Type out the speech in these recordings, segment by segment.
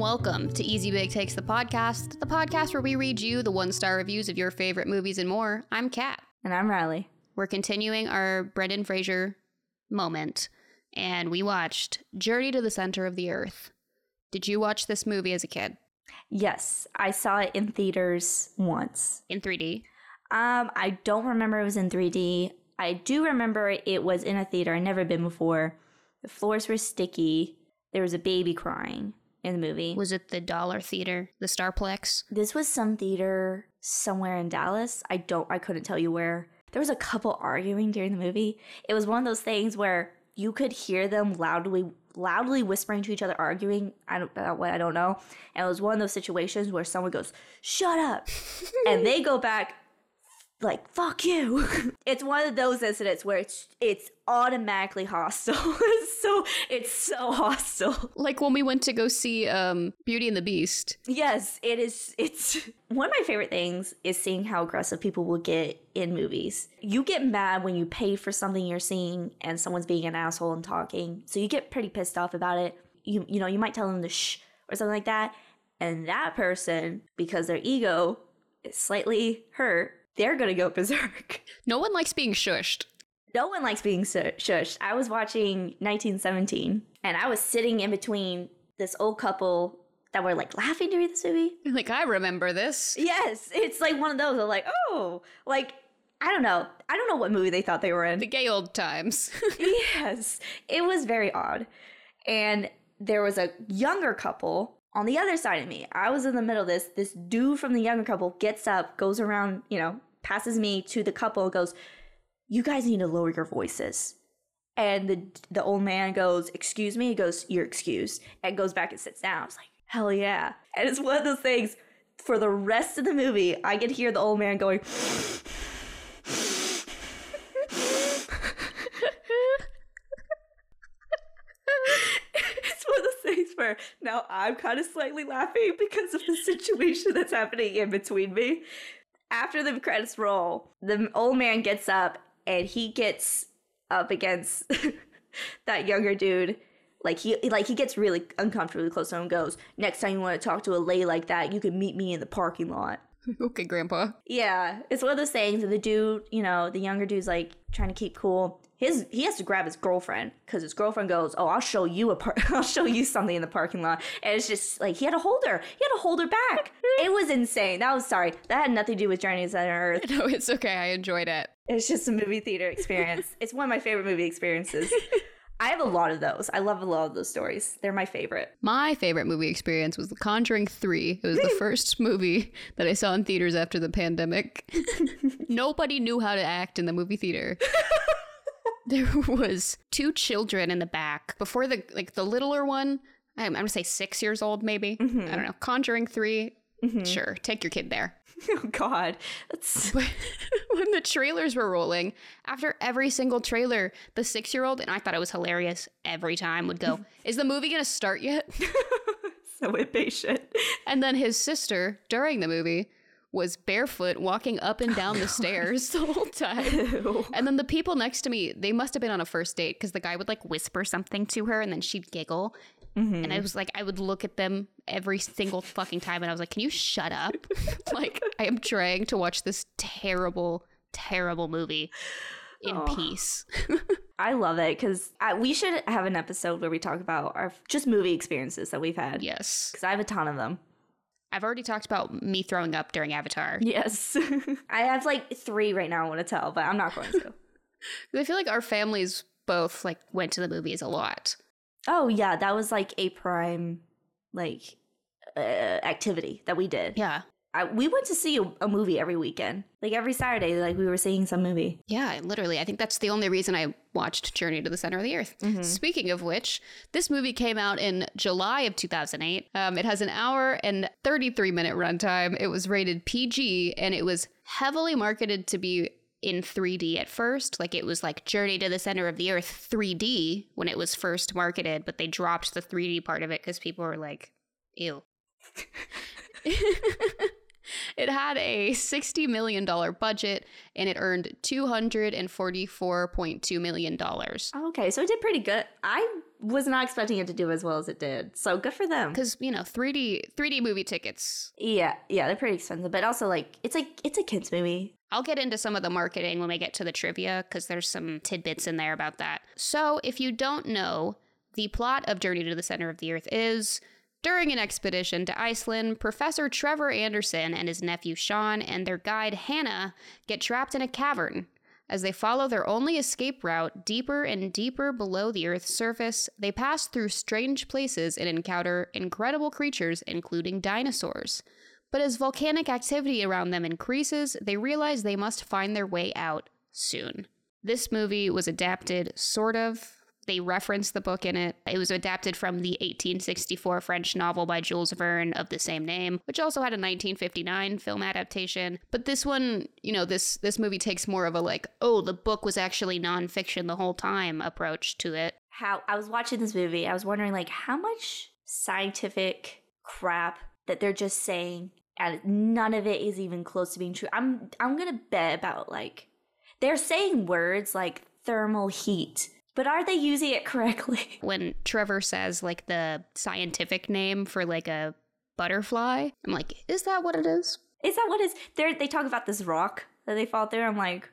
and welcome to Easy Big Takes the podcast, the podcast where we read you the one star reviews of your favorite movies and more. I'm Kat. And I'm Ryley. We're continuing our Brendan Fraser moment, and we watched Journey to the Center of the Earth. Did you watch this movie as a kid Yes, I saw it in theaters once. in 3D? Um, I don't remember it was in 3D. I do remember it was in a theater. I'd never been before. The floors were sticky. There was a baby crying in the movie. Was it the Dollar Theater, the Starplex? This was some theater somewhere in Dallas. I don't I couldn't tell you where. There was a couple arguing during the movie. It was one of those things where you could hear them loudly loudly whispering to each other arguing I don't about what I don't know. And it was one of those situations where someone goes, "Shut up." and they go back like fuck you it's one of those incidents where it's it's automatically hostile so it's so hostile Like when we went to go see um, Beauty and the Beast. Yes, it is. It's one of my favorite things is seeing how aggressive people will get in movies. You get mad when you pay for something you're seeing and someone's being an asshole and talking, so you get pretty pissed off about it. You you know you might tell them to shh or something like that, and that person because their ego is slightly hurt, they're gonna go berserk. No one likes being shushed. No one likes being shushed. I was watching 1917, and I was sitting in between this old couple that were like laughing during this movie. Like, I remember this. Yes, it's like one of those. I'm like, oh, like I don't know. I don't know what movie they thought they were in. The gay old times. yes, it was very odd. And there was a younger couple on the other side of me. I was in the middle of this. This dude from the younger couple gets up, goes around, you know, passes me to the couple, goes, "You guys need to lower your voices." And the the old man goes, "Excuse me." He goes, "You're excused," and goes back and sits down. I was like, "Hell yeah!" And it's one of those things. For the rest of the movie, I could hear the old man going. it's one of where now I'm kind of slightly laughing because of the situation that's happening in between me. After the credits roll, the old man gets up and he gets up against that younger dude. Like he like he gets really uncomfortably close to him and goes, Next time you want to talk to a lay like that, you can meet me in the parking lot. okay, Grandpa. Yeah, it's one of those things. And the dude, you know, the younger dude's like trying to keep cool. His he has to grab his girlfriend because his girlfriend goes, "Oh, I'll show you a par- I'll show you something in the parking lot." And it's just like he had to hold her. He had to hold her back. it was insane. That was sorry. That had nothing to do with Journey to Center Earth. No, it's okay. I enjoyed it. It's just a movie theater experience. it's one of my favorite movie experiences. I have a lot of those. I love a lot of those stories. They're my favorite. My favorite movie experience was The Conjuring 3. It was the first movie that I saw in theaters after the pandemic. Nobody knew how to act in the movie theater. There was two children in the back before the like the littler one. I'm, I'm gonna say six years old, maybe. I don't mm-hmm. know. Conjuring 3. Mm-hmm. Sure, take your kid there. Oh God, that's when the trailers were rolling, after every single trailer, the six year old, and I thought it was hilarious every time, would go, Is the movie gonna start yet? so impatient. And then his sister, during the movie, was barefoot walking up and down the oh stairs the whole time. And then the people next to me, they must have been on a first date because the guy would like whisper something to her and then she'd giggle. Mm-hmm. And I was like, I would look at them every single fucking time and I was like, can you shut up? like, I am trying to watch this terrible, terrible movie in Oh. peace. I love it because we should have an episode where we talk about our just movie experiences that we've had. yes. Because I have a ton of them. I've already talked about me throwing up during Avatar. Yes. I have like three right now I want to tell, but I'm not going to. I feel like our families both like went to the movies a lot. oh, yeah. That was like a prime, like, uh, activity that we did. Yeah. I, we went to see a, a movie every weekend. Like every Saturday, like we were seeing some movie. Yeah, literally. I think that's the only reason I watched Journey to the Center of the Earth. Speaking of which, this movie came out in July of 2008. Um, it has an hour and 33 minute runtime. It was rated PG and it was heavily marketed to be in 3D at first. Like it was like Journey to the Center of the Earth 3D when it was first marketed, but they dropped the 3D part of it because people were like, ew. it had a $60 million budget and it earned $244.2 million. Okay, so it did pretty good. I was not expecting it to do as well as it did. So good for them. Because, you know, 3D 3D movie tickets. Yeah, yeah, they're pretty expensive, but also like it's like it's a kids movie. I'll get into some of the marketing when we get to the trivia because there's some tidbits in there about that. So, if you don't know, the plot of Journey to the Center of the Earth is during an expedition to Iceland, Professor Trevor Anderson and his nephew Sean and their guide Hannah get trapped in a cavern. As they follow their only escape route deeper and deeper below the Earth's surface, they pass through strange places and encounter incredible creatures, including dinosaurs. But as volcanic activity around them increases, they realize they must find their way out soon. This movie was adapted, sort of. They reference the book in it. It was adapted from the 1864 French novel by Jules Verne of the same name, which also had a 1959 film adaptation. But this one, you know, this this movie takes more of a like, oh, the book was actually nonfiction the whole time approach to it. How I was watching this movie, I was wondering like how much scientific crap that they're just saying and none of it is even close to being true. I'm I'm to bet about like they're saying words like thermal heat but are they using it correctly? When Trevor says like the scientific name for like a butterfly, I'm like, is that what it is? Is that what is? They they talk about this rock that they fall through. I'm like,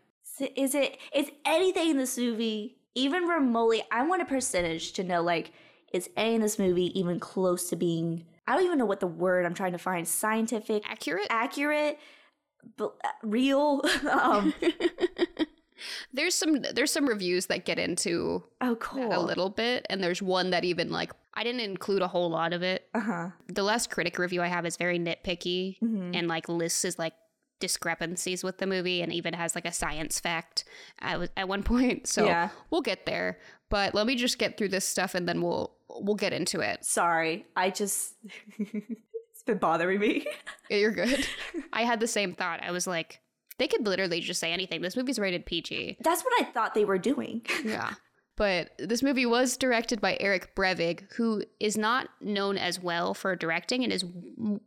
is it is anything in this movie even remotely? I want a percentage to know like, is any in this movie even close to being? I don't even know what the word I'm trying to find. Scientific, accurate, accurate, but uh, real. um, there's some there's some reviews that get into oh cool a little bit and there's one that even like i didn't include a whole lot of it. Uh-huh. The last critic review i have is very nitpicky mm-hmm. and like lists is like discrepancies with the movie and even has like a science fact at, at one point. So yeah. we'll get there. But let me just get through this stuff and then we'll we'll get into it. Sorry. I just it's been bothering me. You're good. I had the same thought. I was like they could literally just say anything. This movie's rated PG. That's what I thought they were doing. yeah. But this movie was directed by Eric Brevig, who is not known as well for directing and is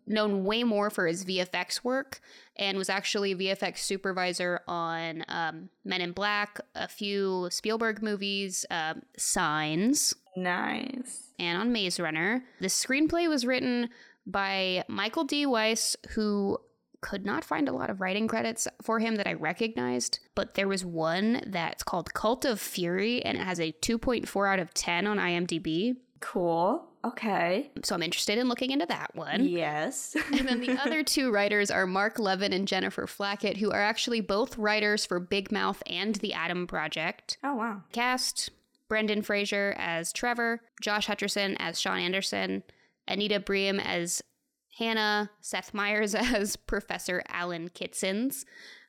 known way more for his VFX work and was actually VFX supervisor on um, Men in Black, a few Spielberg movies, um, Signs. Nice. And on Maze Runner. The screenplay was written by Michael D. Weiss, who could not find a lot of writing credits for him that I recognized, but there was one that's called Cult of Fury and it has a 2.4 out of 10 on IMDb. Cool. Okay. So I'm interested in looking into that one. Yes. and then the other two writers are Mark Levin and Jennifer Flackett, who are actually both writers for Big Mouth and The Adam Project. Oh, wow. Cast Brendan Fraser as Trevor, Josh Hutcherson as Sean Anderson, Anita Briem as Hannah, Seth Meyers as Professor Alan Kitzens,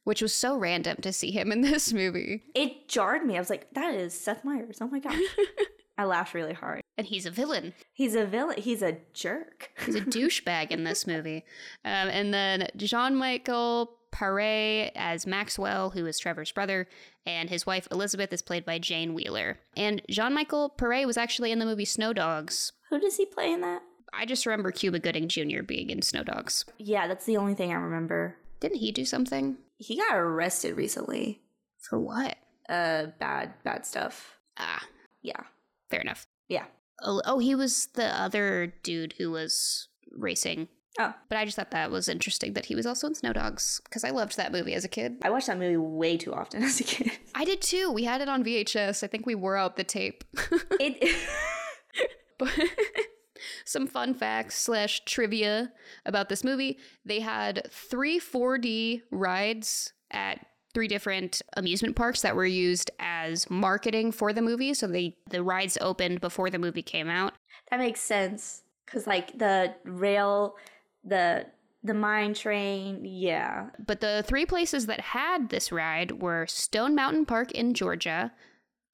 which was so random to see him in this movie. It jarred me. I was like, that is Seth Meyers. Oh my gosh. I laughed really hard. And he's a villain. He's a villain. He's a jerk. he's a douchebag in this movie. Um, and then Jean Michael Paré as Maxwell, who is Trevor's brother, and his wife Elizabeth is played by Jane Wheeler. And Jean Michael Paré was actually in the movie Snow Dogs. Who does he play in that? I just remember Cuba Gooding Jr. being in Snow Dogs. Yeah, that's the only thing I remember. Didn't he do something? He got arrested recently. For what? Uh, bad, bad stuff. Ah. Yeah. Fair enough. Yeah. Oh, oh, he was the other dude who was racing. Oh. But I just thought that was interesting that he was also in Snow Dogs because I loved that movie as a kid. I watched that movie way too often as a kid. I did too. We had it on VHS. I think we wore out the tape. it. but some fun facts slash trivia about this movie. They had three 4D rides at three different amusement parks that were used as marketing for the movie. So they the rides opened before the movie came out. That makes sense because like the rail, the the mine train, yeah. But the three places that had this ride were Stone Mountain Park in Georgia,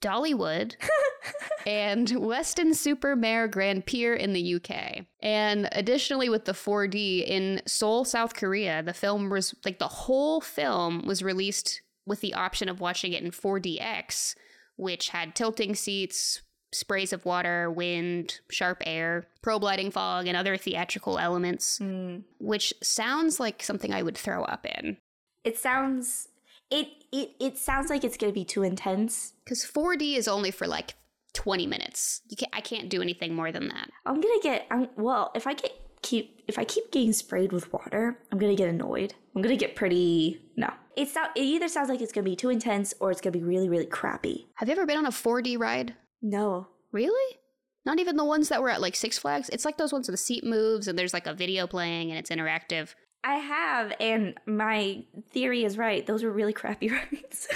Dollywood, and Weston-super-Mare Grand Pier in the UK. And additionally, with the 4D in Seoul, South Korea, the film was like the whole film was released with the option of watching it in 4DX, which had tilting seats, sprays of water, wind, sharp air, probe lighting fog, and other theatrical elements, Mm. which sounds like something I would throw up in. It sounds it it it sounds like it's gonna be too intense. Because 4D is only for like 20 minutes. You can't, I can't do anything more than that. I'm gonna get I'm, well if I get keep if I keep getting sprayed with water, I'm gonna get annoyed. I'm gonna get pretty no. It's not. It either sounds like it's gonna be too intense or it's gonna be really really crappy. Have you ever been on a 4D ride? No. Really? Not even the ones that were at like Six Flags? It's like those ones where the seat moves and there's like a video playing and it's interactive. I have, and my theory is right. Those were really crappy rides.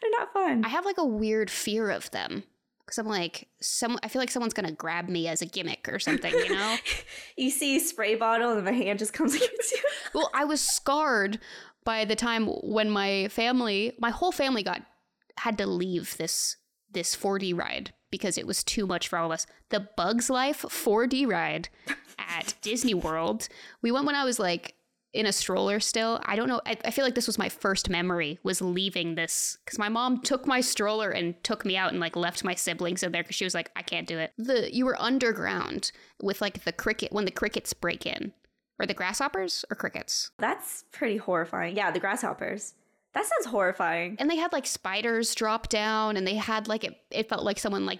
They're not fun. I have like a weird fear of them. Because I'm like, some, I feel like someone's gonna grab me as a gimmick or something, you know? you see a spray bottle and my hand just comes against you. well, I was scarred by the time when my family, my whole family got had to leave this this 4D ride because it was too much for all of us. The Bugs Life 4D ride at Disney World. We went when I was like in a stroller still. I don't know. I, I feel like this was my first memory was leaving this because my mom took my stroller and took me out and like left my siblings in there because she was like, I can't do it. The you were underground with like the cricket when the crickets break in. Or the grasshoppers or crickets? That's pretty horrifying. Yeah, the grasshoppers. That sounds horrifying. And they had like spiders drop down and they had like it it felt like someone like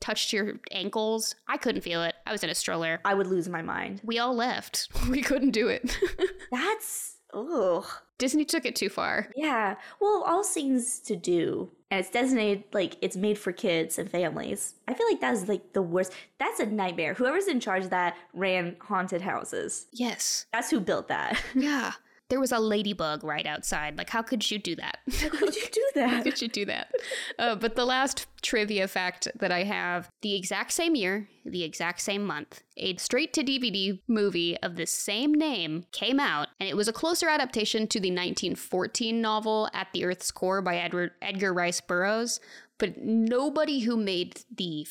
touched your ankles. I couldn't feel it. I was in a stroller. I would lose my mind. We all left. We couldn't do it. That's ugh. Disney took it too far. Yeah. Well, all scenes to do, and it's designated like it's made for kids and families. I feel like that's like the worst. That's a nightmare. Whoever's in charge of that ran haunted houses. Yes. That's who built that. Yeah. There was a ladybug right outside. Like, how could you do that? How could you do that? How could you do that? Uh, but the last trivia fact that I have the exact same year, the exact same month, a straight to DVD movie of the same name came out, and it was a closer adaptation to the 1914 novel At the Earth's Core by Edward, Edgar Rice Burroughs. But nobody who made the,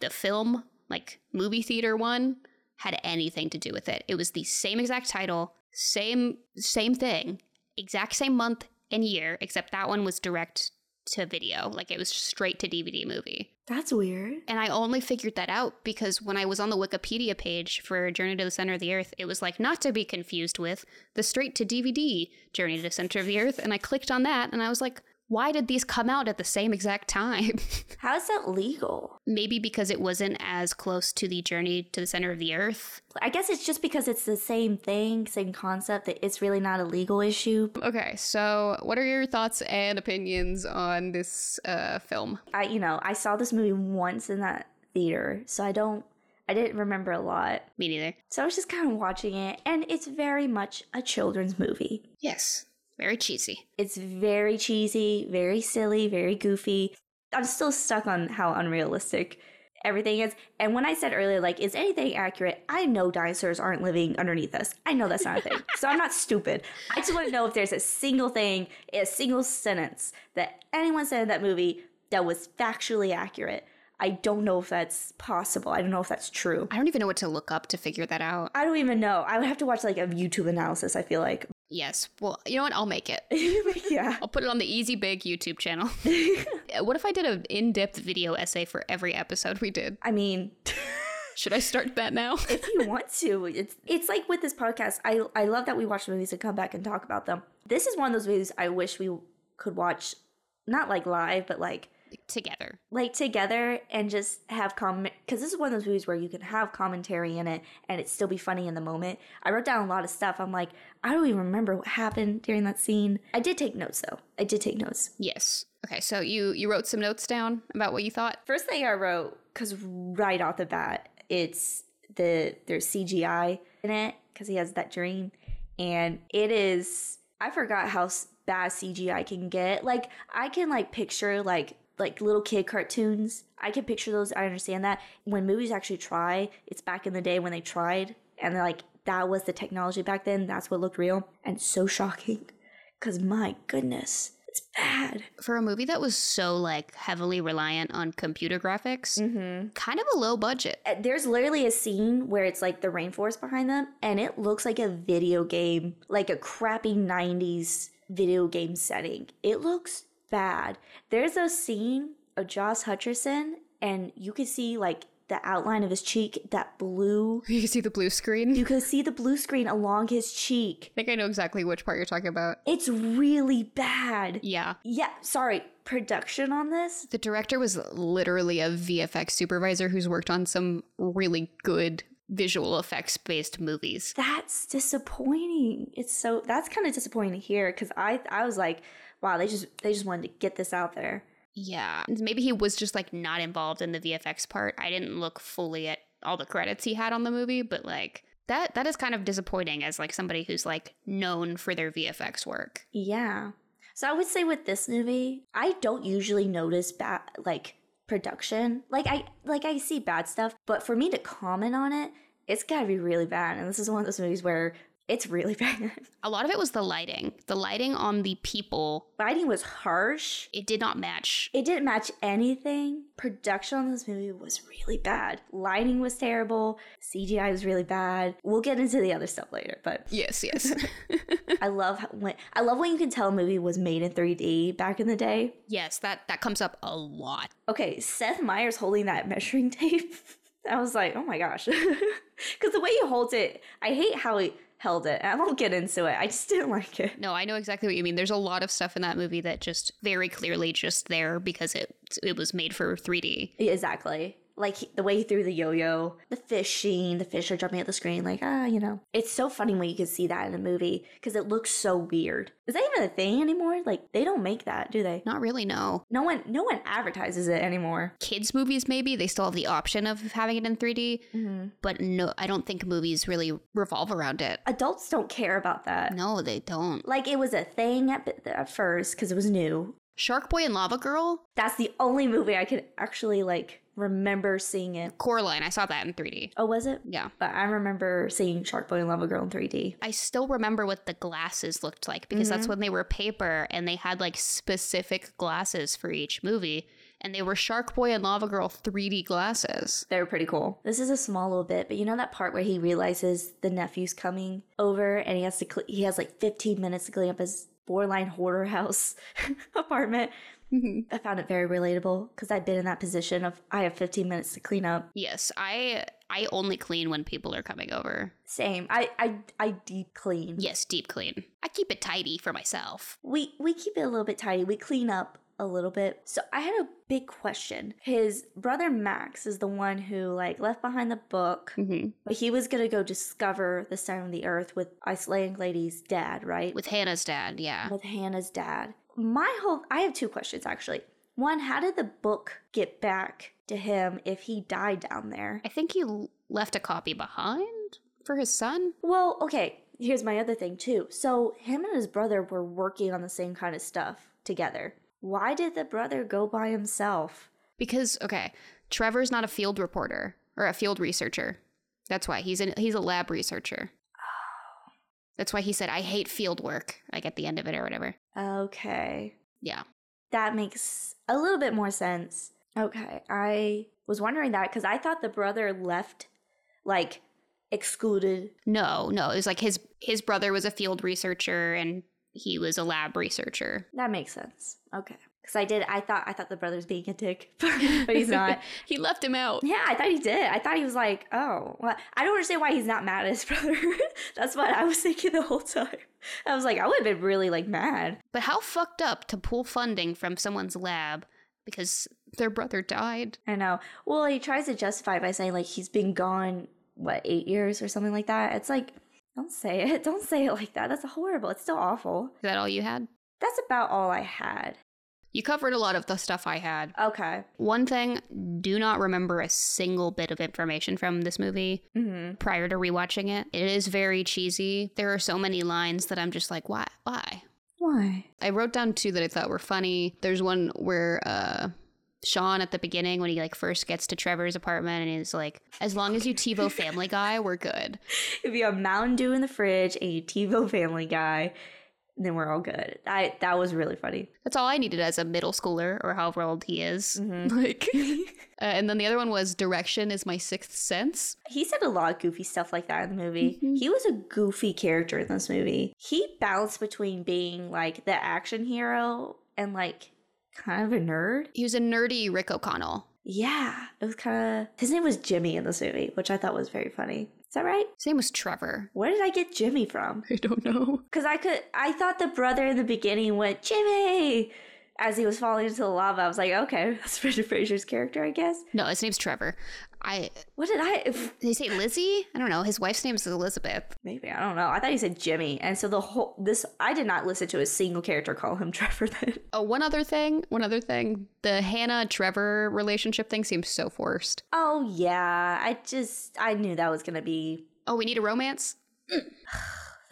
the film, like movie theater one, had anything to do with it. It was the same exact title, same same thing, exact same month and year, except that one was direct to video, like it was straight to DVD movie. That's weird. And I only figured that out because when I was on the Wikipedia page for Journey to the Center of the Earth, it was like not to be confused with the straight to DVD Journey to the Center of the Earth, and I clicked on that and I was like, why did these come out at the same exact time? How is that legal? Maybe because it wasn't as close to the Journey to the Center of the Earth. I guess it's just because it's the same thing, same concept that it's really not a legal issue. Okay, so what are your thoughts and opinions on this uh, film? I, you know, I saw this movie once in that theater, so I don't, I didn't remember a lot. Me neither. So I was just kind of watching it, and it's very much a children's movie. Yes, very cheesy. It's very cheesy, very silly, very goofy. I'm still stuck on how unrealistic everything is. And when I said earlier, like, is anything accurate? I know dinosaurs aren't living underneath us. I know that's not a thing. so I'm not stupid. I just want to know if there's a single thing, a single sentence that anyone said in that movie that was factually accurate. I don't know if that's possible. I don't know if that's true. I don't even know what to look up to figure that out. I don't even know. I would have to watch like a YouTube analysis, I feel like. Yes. Well, you know what? I'll make it. yeah. I'll put it on the Easy Big YouTube channel. Uh, what if I did an in depth video essay for every episode we did? I mean, Should I start that now? if you want to, it's it's like with this podcast. I I love that we watch movies and come back and talk about them. This is one of those movies I wish we could watch, not like live, but like Together. like together and just have comment because this is one of those movies where you can have commentary in it and it still be funny in the moment. I wrote down a lot of stuff. I'm like, I don't even remember what happened during that scene. I did take notes though. I did take notes. Yes. Okay, so you you wrote some notes down about what you thought. First thing I wrote, because right off the bat, it's the there's CGI in it because he has that dream, and it is. I forgot how bad CGI can get. Like I can like picture like like little kid cartoons. I can picture those. I understand that when movies actually try, it's back in the day when they tried, and like that was the technology back then. That's what looked real, and so shocking. Cause my goodness, it's bad. For a movie that was so like heavily reliant on computer graphics, Mm-hmm. kind of a low budget. Uh, there's literally a scene where it's like the rainforest behind them and it looks like a video game like a crappy 90s video game setting it looks bad there's a scene of Josh Hutcherson and you can see like the outline of his cheek, that blue. You can see the blue screen. You can see the blue screen along his cheek. I think I know exactly which part you're talking about. It's really bad. Yeah. Yeah, sorry. Production on this? The director was literally a VFX supervisor who's worked on some really good visual effects based movies. That's disappointing. It's so that's kind of disappointing to hear cuz I I was like, wow, they just they just wanted to get this out there. Yeah. Maybe he was just like not involved in the VFX part. I didn't look fully at all the credits he had on the movie, but like that that is kind of disappointing as like somebody who's like known for their VFX work. Yeah. So I would say with this movie, I don't usually notice bad like production. Like I like I see bad stuff, but for me to comment on it, it's got to be really bad. And this is one of those movies where it's really bad. A lot of it was the lighting. The lighting on the people, Lighting was harsh. it did not match. It didn't match anything. Production on this movie was really bad. Lighting was terrible. CGI was really bad. We'll get into the other stuff later, but Yes, yes. I love when I love when you can tell a movie was made in 3D back in the day. yes, that that comes up a lot. Okay, Seth Meyers holding that measuring tape. I was like, oh my gosh. Because the way he holds it, I hate how he held it. I won't get into it. I just didn't like it. No, I know exactly what you mean. There's a lot of stuff in that movie that just very clearly just there because it it was made for 3D. Exactly. Like he- the way he threw the yo-yo, the fishing, the fish are jumping at the screen, like ah, you know. It's so funny when you can see that in a movie because it looks so weird. Is that even a thing anymore? Like they don't make that, do they? Not really, no. No one, no one advertises it anymore. Kids movies maybe they still have the option of having it in 3D, Mm-hmm. but no, I don't think movies really revolve around it. Adults don't care about that. No, they don't. Like it was a thing at, at first because it was new. Shark Boy and Lava Girl, That's the only movie I could actually like remember seeing it. Coraline, I saw that in 3D. Oh, was it? Yeah. But I remember seeing Shark Boy and Lava Girl in 3D. I still remember what the glasses looked like because that's Mhm. when they were paper and they had like specific glasses for each movie. And they were Shark Boy and Lava Girl 3D glasses. They were pretty cool. This is a small little bit, but you know that part where he realizes the nephew's coming over and he has to cle he has like 15 minutes to clean up his borderline hoarder house apartment. Mm-hmm. I found it very relatable because I've been in that position of I have 15 minutes to clean up. Yes, I I only clean when people are coming over. Same. I I I deep clean. Yes, deep clean. I keep it tidy for myself. We we keep it a little bit tidy. We clean up a little bit. So I had a big question. His brother Max is the one who like left behind the book. Mm-hmm. But he was gonna go discover the center of the earth with Icelandic lady's dad, right? With Hannah's dad, yeah. with Hannah's dad. My whole I have two questions actually. One, how did the book get back to him if he died down there? I think he l- left a copy behind for his son. Well, okay, here's my other thing too. So him and his brother were working on the same kind of stuff together. Why did the brother go by himself? Because okay, Trevor's not a field reporter or a field researcher. That's why he's an he's a lab researcher. Oh. That's why he said I hate field work, like at the end of it or whatever. Okay. Yeah. That makes a little bit more sense. Okay. I was wondering that because I thought the brother left like excluded No, no, it was like his his brother was a field researcher and he was a lab researcher. That makes sense. Okay. Because I did, I thought, I thought the brother's being a dick, but he's not. he left him out. Yeah, I thought he did. I thought he was like, oh, well, I don't understand why he's not mad at his brother. That's what I was thinking the whole time. I was like, I would have been really like mad. But how fucked up to pull funding from someone's lab because their brother died? I know. Well, he tries to justify it by saying like he's been gone what eight years or something like that. It's like, don't say it. Don't say it like that. That's horrible. It's still awful. Is that all you had? That's about all I had. You covered a lot of the stuff I had. Okay. One thing, do not remember a single bit of information from this movie Mm-hmm. prior to rewatching it. It is very cheesy. There are so many lines that I'm just like, why? Why? Why? I wrote down two that I thought were funny. There's one where uh Sean at the beginning when he like first gets to Trevor's apartment and he's like, as long as you TiVo Family Guy, we're good. If you have Mountain Dew in the fridge and you TiVo Family Guy, then we're all good. I that was really funny. That's all I needed as a middle schooler or however old he is. Mhm. Like, uh, and then the other one was direction is my sixth sense. He said a lot of goofy stuff like that in the movie. Mhm. He was a goofy character in this movie. He bounced between being like the action hero and like kind of a nerd. He was a nerdy Rick O'Connell. Yeah, it was kind of. His name was Jimmy in this movie, which I thought was very funny. Is that right? His name was Trevor. Where did I get Jimmy from? I don't know. Because I could. I thought the brother in the beginning went Jimmy as he was falling into the lava. I was like, okay, that's Brendan Fraser's character, I guess. No, his name's Trevor. I What did I? did he say Lizzie? I don't know. His wife's name is Elizabeth. Maybe I don't know. I thought he said Jimmy, and so the whole this I did not listen to a single character call him Trevor. Then Oh, one other thing. One other thing. The Hannah Trevor relationship thing seems so forced. oh yeah, I just I knew that was gonna be. Oh, we need a romance.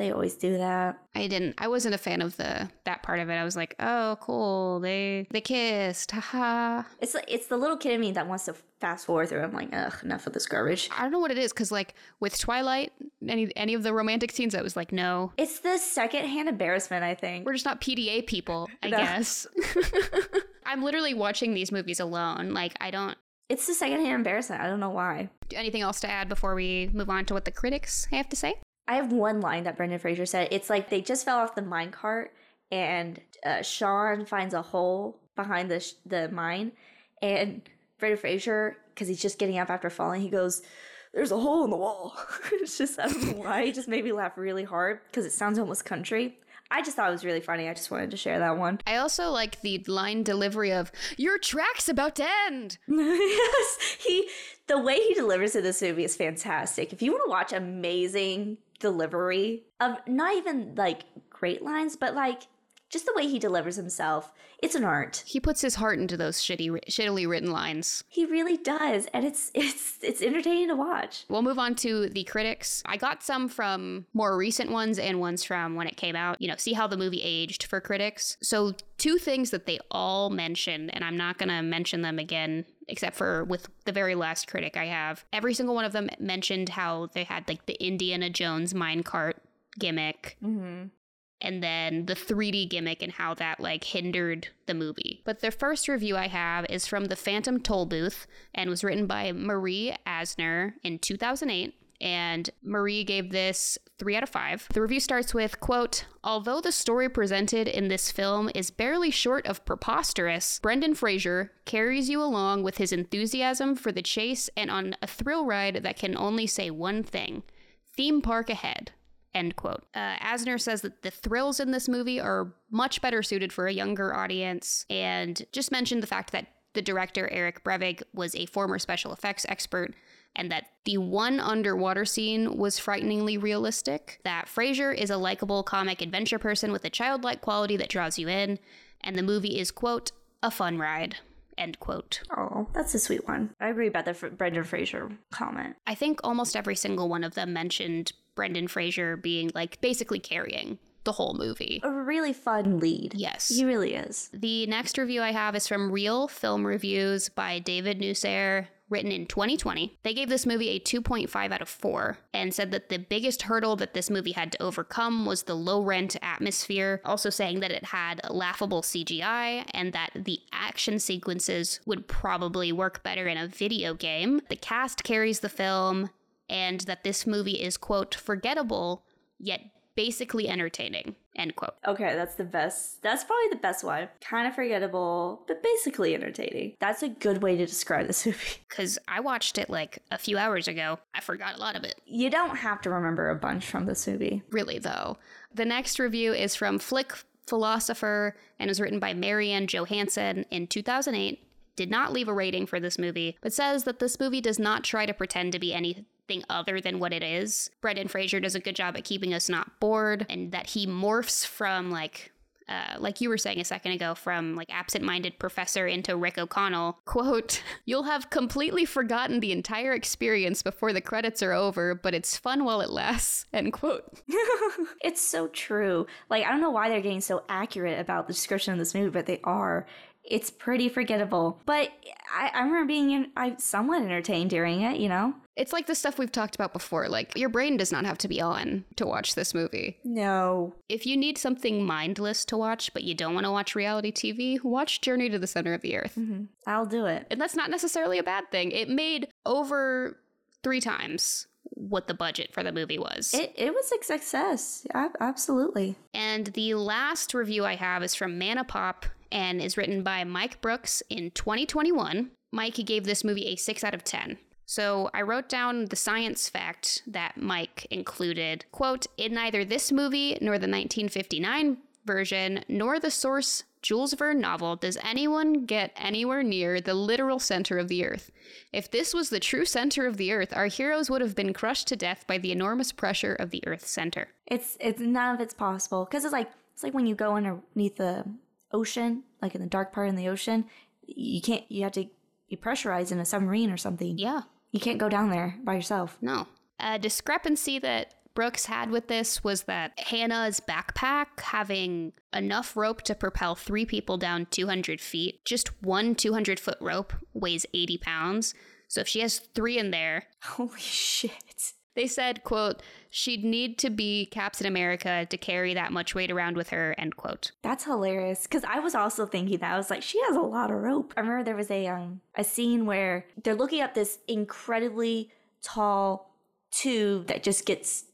They always do that. I didn't. I wasn't a fan of the that part of it. I was like, oh, cool. They they kissed. Haha. It's like it's the little kid in me that wants to fast forward through. I'm like, ugh, enough of this garbage. I don't know what it is because like with Twilight, any any of the romantic scenes, I was like, no, It's the secondhand embarrassment. I think. we're just not PDA people. I No. guess. I'm literally watching these movies alone. Like I don't. It's the secondhand embarrassment. I don't know why. Anything else to add before we move on to what the critics have to say? I have one line that Brendan Fraser said. It's like they just fell off the mine cart, and uh, Sean finds a hole behind the sh- the mine, and Brendan Fraser, because he's just getting up after falling, he goes, "There's a hole in the wall." it's just I don't know why. It just made me laugh really hard because it sounds almost country. I just thought it was really funny. I just wanted to share that one. I also like the line delivery of "Your track's about to end." yes, he the way he delivers it in this movie is fantastic. If you want to watch amazing delivery of not even like great lines, but like just the way he delivers himself, it's an art. He puts his heart into those shitty, shittily written lines. He really does, and it's it's it's entertaining to watch. We'll move on to the critics. I got some from more recent ones and ones from when it came out. You know, see how the movie aged for critics. So, two things that they all mentioned, and I'm not going to mention them again, except for with the very last critic I have. Every single one of them mentioned how they had like the Indiana Jones minecart gimmick Mm-hmm. and then the 3D gimmick and how that like hindered the movie. But the first review I have is from the Phantom Toll Booth and was written by Marie Asner in 2008. And Marie gave this three out of five. The review starts with, quote, Although the story presented in this film is barely short of preposterous, Brendan Fraser carries you along with his enthusiasm for the chase and on a thrill ride that can only say one thing theme park ahead. End quote. Uh, Asner says that the thrills in this movie are much better suited for a younger audience, and just mentioned the fact that the director, Eric Brevig, was a former special effects expert, and that the one underwater scene was frighteningly realistic, that Fraser is a likable comic adventure person with a childlike quality that draws you in, and the movie is, quote, a fun ride. End quote. Oh, that's a sweet one. I agree about the Fr- Brendan Fraser comment. I think almost every single one of them mentioned Brendan Fraser being like basically carrying the whole movie. A really fun lead. Yes. He really is. The next review I have is from Reel Film Reviews by David Nusair, written in 2020. They gave this movie a 2.5 out of 4 and said that the biggest hurdle that this movie had to overcome was the low rent atmosphere, also saying that it had laughable CGI and that the action sequences would probably work better in a video game. The cast carries the film and that this movie is, quote, forgettable, yet basically entertaining, end quote. Okay, that's the best. That's probably the best one. Kind of forgettable, but basically entertaining. That's a good way to describe this movie. because I watched it like a few hours ago. I forgot a lot of it. You don't have to remember a bunch from this movie. Really, though. The next review is from Flick Philosopher and was written by MaryAnn Johanson in 2008. Did not leave a rating for this movie, but says that this movie does not try to pretend to be anything other than what it is. Brendan Fraser does a good job at keeping us not bored, and that he morphs from like uh, like you were saying a second ago, from like absent-minded professor into Rick O'Connell. Quote: "You'll have completely forgotten the entire experience before the credits are over, but it's fun while it lasts." End quote. It's so true. Like, I don't know why they're getting so accurate about the description of this movie, but they are. It's pretty forgettable. But I, I remember being in, I somewhat entertained during it, you know? It's like the stuff we've talked about before. Like your brain does not have to be on to watch this movie. No. If you need something mindless to watch, but you don't want to watch reality TV, watch Journey to the Center of the Earth. Mm-hmm. I'll do it. And that's not necessarily a bad thing. It made over three times what the budget for the movie was. It, it was a success. Absolutely. and the last review I have is from Mana Pop and is written by Mike Brooks in 2021. Mike gave this movie a 6 out of 10. So I wrote down the science fact that Mike included. Quote, in neither this movie nor the 1959 version nor the source Jules Verne novel does anyone get anywhere near the literal center of the earth. If this was the true center of the earth, our heroes would have been crushed to death by the enormous pressure of the earth's center. It's it's none of it's possible because it's like it's like when you go underneath the ocean, like in the dark part in the ocean, you can't. You have to be pressurized in a submarine or something. Yeah. You can't go down there by yourself. No. A discrepancy that Brooks had with this was that Hannah's backpack having enough rope to propel three people down 200 feet, just one 200 foot rope weighs 80 pounds. So if she has three in there, Holy shit. They said, quote, she'd need to be Captain America to carry that much weight around with her, end quote. That's hilarious. Cause I was also thinking that I was like, she has a lot of rope. I remember there was a um a scene where they're looking at this incredibly tall tube that just gets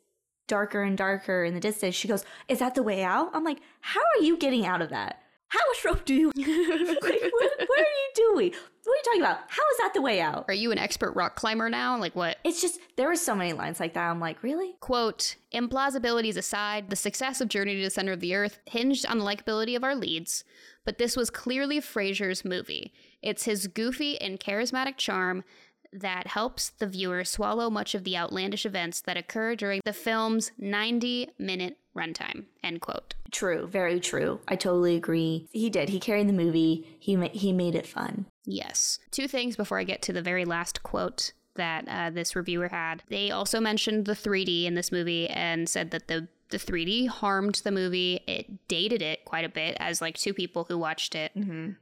darker and darker in the distance. She goes, Is that the way out? I'm like, How are you getting out of that? How rope do you like what, what are you doing? What are you talking about? How is that the way out? Are you an expert rock climber now? Like what? It's just there were so many lines like that. I'm like, really? Quote, implausibilities aside, the success of Journey to the Center of the Earth hinged on the likability of our leads, but this was clearly Fraser's movie. It's his goofy and charismatic charm that helps the viewer swallow much of the outlandish events that occur during the film's 90 minute runtime. End quote. True, very true. I totally agree. He did. He carried the movie. He ma- he made it fun. Yes. Two things before I get to the very last quote that uh, this reviewer had. They also mentioned the 3D in this movie and said that the the 3D harmed the movie. It dated it quite a bit as like two people who watched it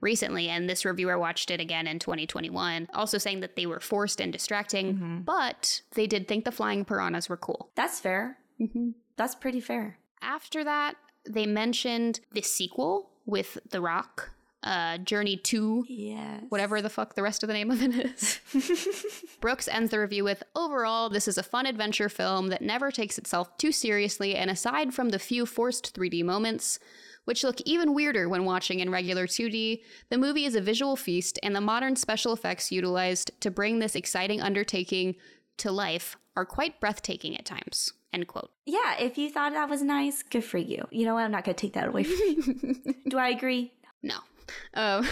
recently, and this reviewer watched it again in 2021, also saying that they were forced and distracting, but they did think the flying piranhas were cool. That's fair. Mm-hmm. That's pretty fair. After that, they mentioned the sequel with The Rock, uh, Journey 2 Yes. whatever the fuck the rest of the name of it is. Brooks ends the review with Overall, this is a fun adventure film that never takes itself too seriously, and aside from the few forced 3D moments, which look even weirder when watching in regular 2D, the movie is a visual feast, and the modern special effects utilized to bring this exciting undertaking to life are quite breathtaking at times. End quote. Yeah, if you thought that was nice, good for you. You know what? I'm not going to take that away from you. Do I agree? No. Um,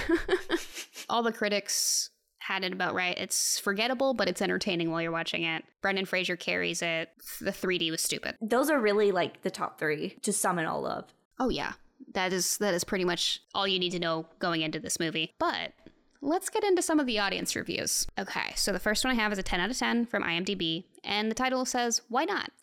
all the critics had it about right. It's forgettable, but it's entertaining while you're watching it. Brendan Fraser carries it. The 3D was stupid. Those are really like the top three to sum it all up. Oh yeah, that is that is pretty much all you need to know going into this movie. But let's get into some of the audience reviews. Okay, so the first one I have is a 10 out of 10 from IMDb, and the title says "Why not."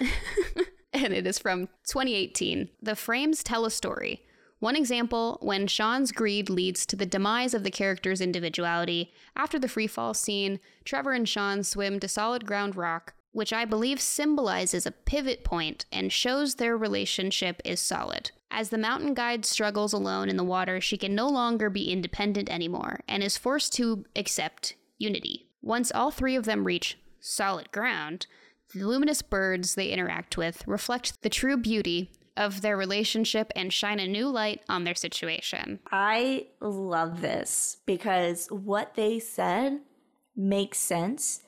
and it is from 2018. The frames tell a story. One example when Sean's greed leads to the demise of the character's individuality. After the freefall scene, Trevor and Sean swim to solid ground rock, which I believe symbolizes a pivot point and shows their relationship is solid. As the mountain guide struggles alone in the water, she can no longer be independent anymore and is forced to accept unity. Once all three of them reach solid ground, the luminous birds they interact with reflect the true beauty of their relationship and shine a new light on their situation. I love this because what they said makes sense,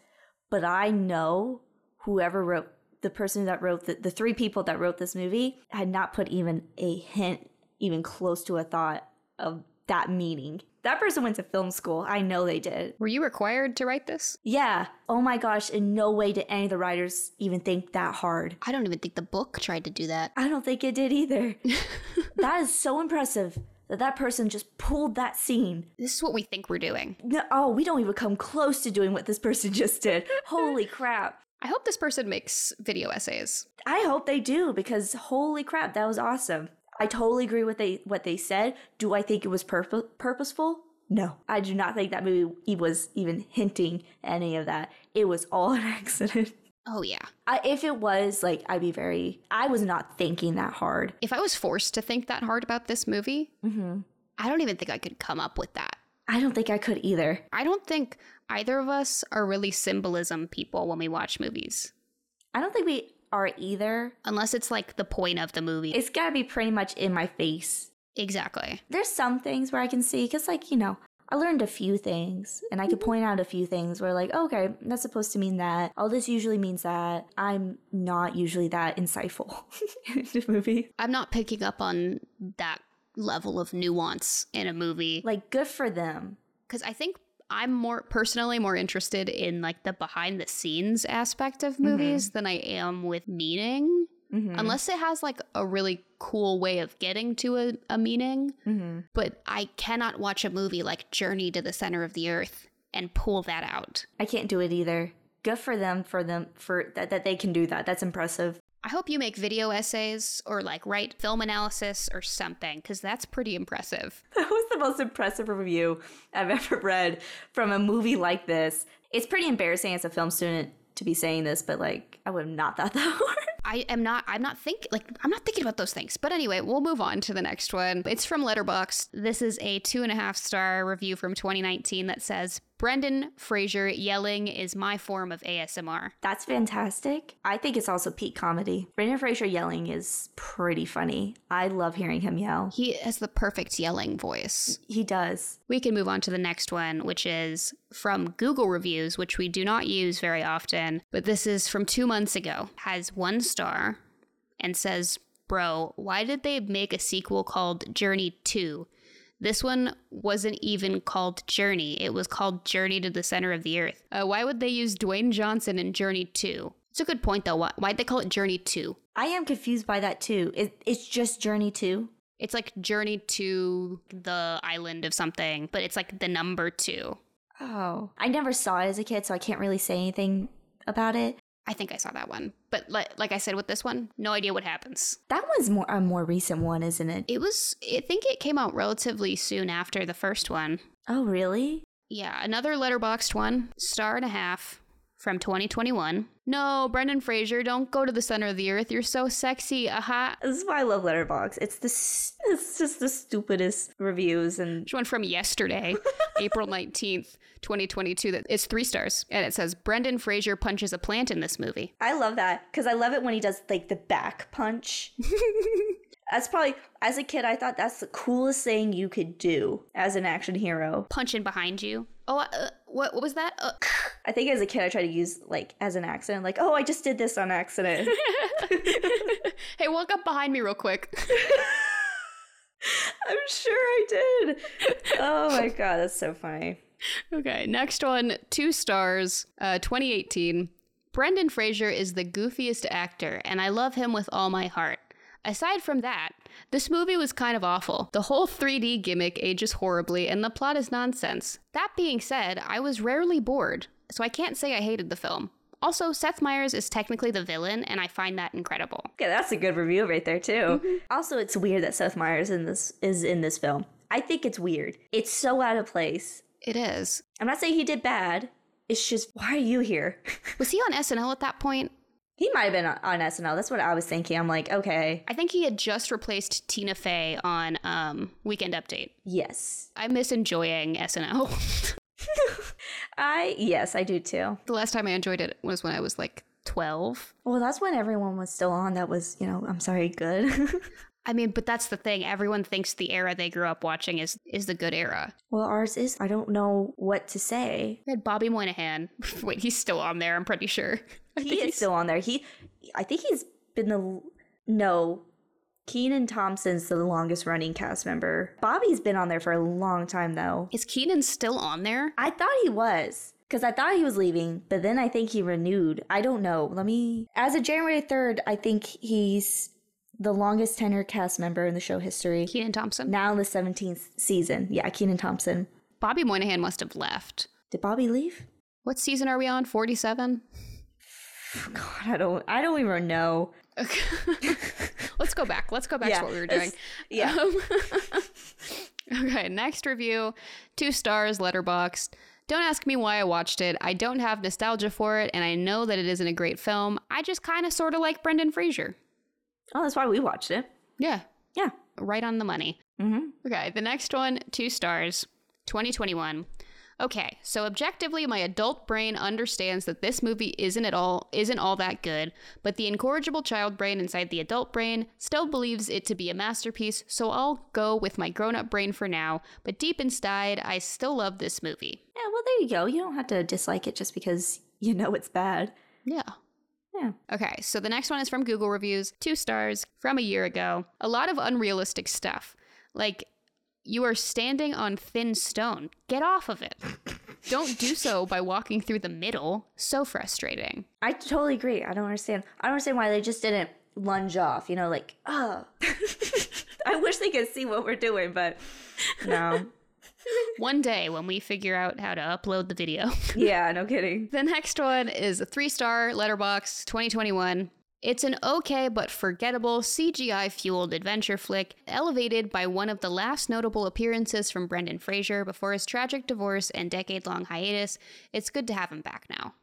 but I know whoever wrote the person that wrote the, the three people that wrote this movie had not put even a hint, even close to a thought of that meaning. That person went to film school. I know they did. Were you required to write this? Yeah. Oh my gosh. In no way did any of the writers even think that hard. I don't even think the book tried to do that. I don't think it did either. that is so impressive that that person just pulled that scene. This is what we think we're doing. No, oh, we don't even come close to doing what this person just did. Holy crap. I hope this person makes video essays. I hope they do because holy crap, that was awesome. I totally agree with they what they said. Do I think it was purpo- purposeful? No, I do not think that movie was even hinting any of that. It was all an accident. Oh, yeah. I, if it was, like, I'd be very. I was not thinking that hard. If I was forced to think that hard about this movie, mm-hmm. I don't even think I could come up with that. I don't think I could either. I don't think either of us are really symbolism people when we watch movies, I don't think we are either. unless it's like the point of the movie. It's gotta be pretty much in my face. exactly. There's some things where I can see, because, like, you know, I learned a few things, and I could mm-hmm. point out a few things where, like, okay, that's supposed to mean that. Oh, this usually means that. I'm not usually that insightful in the movie. I'm not picking up on that level of nuance in a movie. Like, good for them. Because I think I'm more personally more interested in like the behind the scenes aspect of movies than I am with meaning. Mhm. Unless it has like a really cool way of getting to a, a meaning. Mhm. But I cannot watch a movie like Journey to the Center of the Earth and pull that out. I can't do it either. Good for them for them for that that they can do that. That's impressive. I hope you make video essays or like write film analysis or something because that's pretty impressive. That was the most impressive review I've ever read from a movie like this. It's pretty embarrassing as a film student to be saying this, but like I would have not thought that word. I am not. I'm not think like I'm not thinking about those things. But anyway, we'll move on to the next one. It's from Letterboxd. This is a two and a half star review from 2019 that says Brendan Fraser yelling is my form of ASMR. That's fantastic. I think it's also peak comedy. Brendan Fraser yelling is pretty funny. I love hearing him yell. He has the perfect yelling voice. He does. We can move on to the next one, which is from Google reviews, which we do not use very often, but this is from two months ago. Has one star and says, Bro, why did they make a sequel called Journey 2? This one wasn't even called Journey. It was called Journey to the Center of the Earth. Uh, why would they use Dwayne Johnson in Journey 2? It's a good point, though. Why, why'd they call it Journey 2? I am confused by that too. It, it's just Journey 2. It's like Journey to the island of something, but it's like the number two. Oh. I never saw it as a kid, so I can't really say anything about it. I think I saw that one. But like, like I said with this one, no idea what happens. That one's more a more recent one, isn't it? It was, I think it came out relatively soon after the first one. Oh, really? Yeah, another Letterboxd one, star and a half from 2021. No, Brendan Fraser, don't go to the center of the earth. You're so sexy. Aha. This is why I love Letterboxd. It's the it's just the stupidest reviews and There's one from yesterday, April 19th, 2022. That it's three stars, and it says Brendan Fraser punches a plant in this movie. I love that because I love it when he does like the back punch. that's probably as a kid I thought that's the coolest thing you could do as an action hero. Punching behind you. Oh, uh, what what was that? Uh, I think as a kid I tried to use like as an accident, like oh I just did this on accident. hey, walk up behind me real quick. I'm sure I did. Oh my god, that's so funny. Okay, next one, two stars, uh, 2018. Brendan Fraser is the goofiest actor, and I love him with all my heart. Aside from that, this movie was kind of awful. The whole 3D gimmick ages horribly, and the plot is nonsense. That being said, I was rarely bored, so I can't say I hated the film. Also, Seth Meyers is technically the villain, and I find that incredible. Okay, that's a good review right there too. Mm-hmm. Also, it's weird that Seth Meyers in this is in this film. I think it's weird. It's so out of place. It is. I'm not saying he did bad. It's just why are you here? Was he on SNL at that point? He might have been on, SNL. That's what I was thinking. I'm like, okay, I think he had just replaced Tina Fey on um, Weekend Update. yes. I miss enjoying SNL. I yes, I do too. the last time I enjoyed it was when I was like 12. Well, that's when everyone was still on. That was, you know, I'm sorry, good. I mean, but that's the thing. Everyone thinks the era they grew up watching is is the good era. well, ours is. I don't know what to say. We had Bobby Moynihan. Wait, he's still on there. I'm pretty sure. He is he's- still on there. He, I think he's been the no. Kenan Thompson's the longest running cast member. Bobby's been on there for a long time though. Is Kenan still on there? I thought he was. Because I thought he was leaving, but then I think he renewed. I don't know. Let me. As of January 3rd, I think he's the longest tenured cast member in the show history. Kenan Thompson. Now in the 17th season. Yeah, Kenan Thompson. Bobby Moynihan must have left. Did Bobby leave? What season are we on? 47. God, I don't. I don't even know. Okay. Let's go back. Let's go back Yeah, to what we were doing. yeah. Um, okay, next review. Two stars, Letterboxd. Don't ask me why I watched it. I don't have nostalgia for it, and I know that it isn't a great film. I just kind of sort of like Brendan Fraser. Oh, that's why we watched it. Yeah, Yeah. right on the money. Mm-hmm. Okay, the next one, two stars, 2021. Okay, so objectively my adult brain understands that this movie isn't at all isn't all that good, but the incorrigible child brain inside the adult brain still believes it to be a masterpiece, so I'll go with my grown-up brain for now, but deep inside I still love this movie. Yeah, well, there you go. You don't have to dislike it just because you know it's bad. Yeah. Yeah. Okay, so the next one is from Google Reviews, two stars from a year ago. A lot of unrealistic stuff. Like, you are standing on thin stone. Get off of it. Don't do so by walking through the middle. So frustrating. I totally agree. I don't understand. I don't understand why they just didn't lunge off. You know, like, oh. I wish they could see what we're doing, but no. One day when we figure out how to upload the video. yeah, no kidding. The next one is a three star Letterboxd 2021. It's an okay but forgettable CGI fueled adventure flick, elevated by one of the last notable appearances from Brendan Fraser before his tragic divorce and decade long hiatus. It's good to have him back now.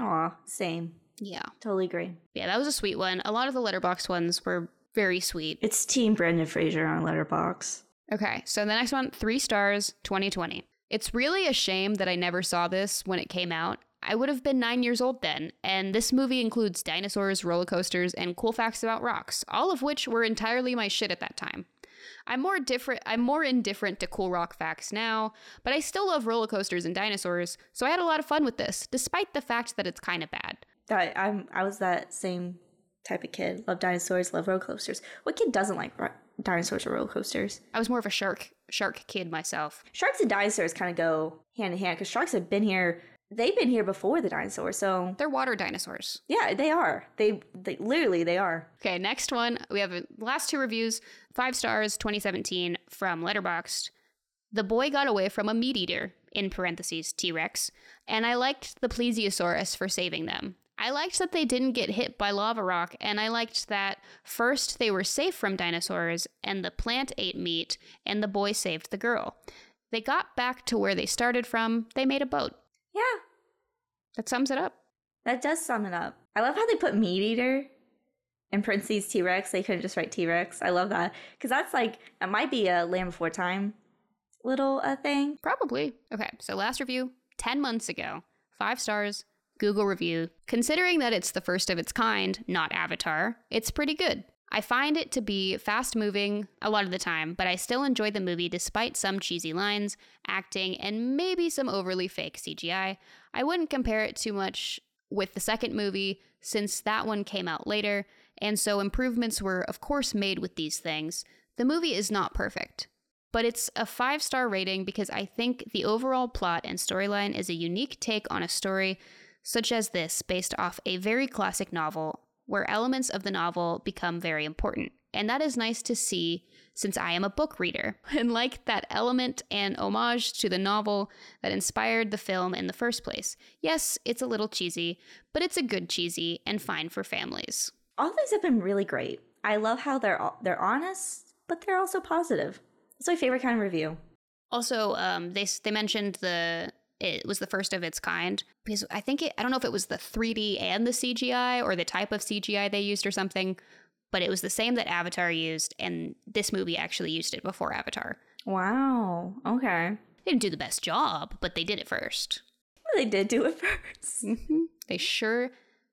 Aw, same. Yeah. Totally agree. Yeah, that was a sweet one. A lot of the Letterboxd ones were very sweet. It's Team Brendan Fraser on Letterboxd. Okay, so the next one, three stars, 2020. It's really a shame that I never saw this when it came out. I would have been nine years old then, and this movie includes dinosaurs, roller coasters, and cool facts about rocks, all of which were entirely my shit at that time. I'm more different I'm more indifferent to cool rock facts now, but I still love roller coasters and dinosaurs, so I had a lot of fun with this, despite the fact that it's kind of bad. I, I'm I was that same type of kid. Love dinosaurs, love roller coasters. What kid doesn't like ro- dinosaurs or roller coasters? I was more of a shark shark kid myself. Sharks and dinosaurs kind of go hand in hand because sharks have been here. They've been here before the dinosaurs, so They're water dinosaurs. yeah, they are. They, they literally they are. Okay, next one. We have a, last two reviews. Five stars, 2017 from Letterboxd. The boy got away from a meat eater, in parentheses, T Rex, and I liked the plesiosaurus for saving them. I liked that they didn't get hit by lava rock, and I liked that first they were safe from dinosaurs, and the plant ate meat, and the boy saved the girl. They got back to where they started from, they made a boat. That sums it up. that does sum it up. I love how they put meat eater in parentheses T Rex. They couldn't just write T Rex. I love that because that's like it might be a Land Before Time little uh, thing. Probably. Okay, so last review 10 months ago. Five stars, Google review. Considering that it's the first of its kind, not Avatar, it's pretty good. I find it to be fast moving a lot of the time, but I still enjoy the movie despite some cheesy lines, acting, and maybe some overly fake CGI. I wouldn't compare it too much with the second movie since that one came out later, and so improvements were, of course, made with these things. The movie is not perfect, but it's a five star rating because I think the overall plot and storyline is a unique take on a story such as this based off a very classic novel where elements of the novel become very important. And that is nice to see since I am a book reader and like that element and homage to the novel that inspired the film in the first place. Yes, it's a little cheesy, but it's a good cheesy and fine for families. All these have been really great. I love how they're they're honest, but they're also positive. It's my favorite kind of review. Also, um, they they mentioned the it was the first of its kind because I think it I don't know if it was the 3D and the CGI or the type of CGI they used or something, but it was the same that Avatar used, and this movie actually used it before Avatar. Wow. Okay. They didn't do the best job, but they did it first. They did do it first. hmm They sure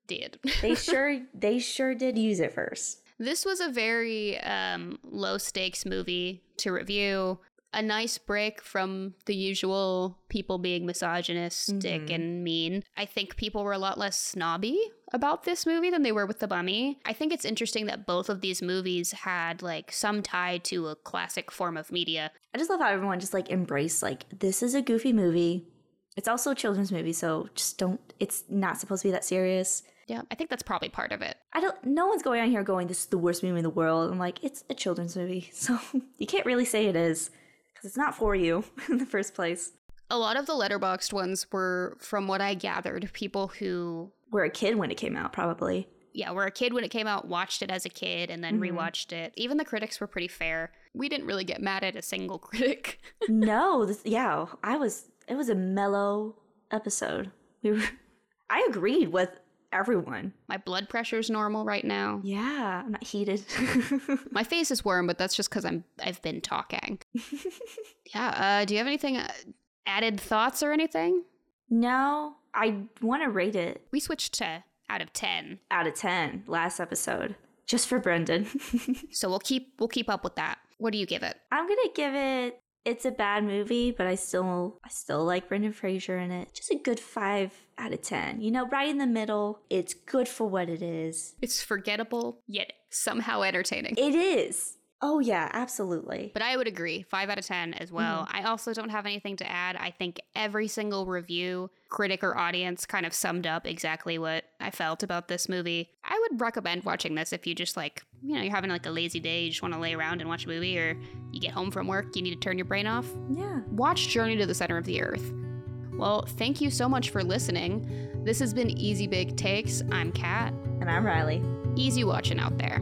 did. they sure they sure did use it first. This was a very um, low stakes movie to review. A nice break from the usual people being misogynistic Mhm. and mean. I think people were a lot less snobby about this movie than they were with The Mummy. I think it's interesting that both of these movies had like some tie to a classic form of media. I just love how everyone just like embraced like this is a goofy movie. It's also a children's movie, so just don't it's not supposed to be that serious. Yeah, I think that's probably part of it. I don't no one's going on here going this is the worst movie in the world. I'm like it's a children's movie. So you can't really say it is cuz it's not for you in the first place. A lot of the Letterboxd ones were, from what I gathered, people who We're a kid when it came out probably. yeah, were a kid when it came out, watched it as a kid, and then Mhm. rewatched it. Even the critics were pretty fair. We didn't really get mad at a single critic. no, this, yeah, I was. It was a mellow episode. We were. I agreed with everyone. My blood pressure's normal right now. Yeah, I'm not heated. My face is warm, but that's just because I'm I've been talking. yeah. Uh, do you have anything? Uh, added thoughts or anything? No, I want to rate it We switched to out of 10. out of 10 last episode just for Brendan. So we'll keep we'll keep up with that. What do you give it? I'm going to give it it's a bad movie, but I still I still like Brendan Fraser in it. Just a good 5 out of 10. You know, right in the middle. It's good for what it is. It's forgettable yet somehow entertaining. It is. Oh yeah, absolutely. But I would agree, five out of 10 as well. Mm-hmm. I also don't have anything to add. I think every single review, critic or audience, kind of summed up exactly what I felt about this movie. I would recommend watching this if you just like, you know, you're having like a lazy day, you just want to lay around and watch a movie, or you get home from work, you need to turn your brain off. Yeah. Watch Journey to the Center of the Earth. Well, thank you so much for listening. This has been Easy Big Takes. I'm Kat. And I'm Ryley. Easy watching out there.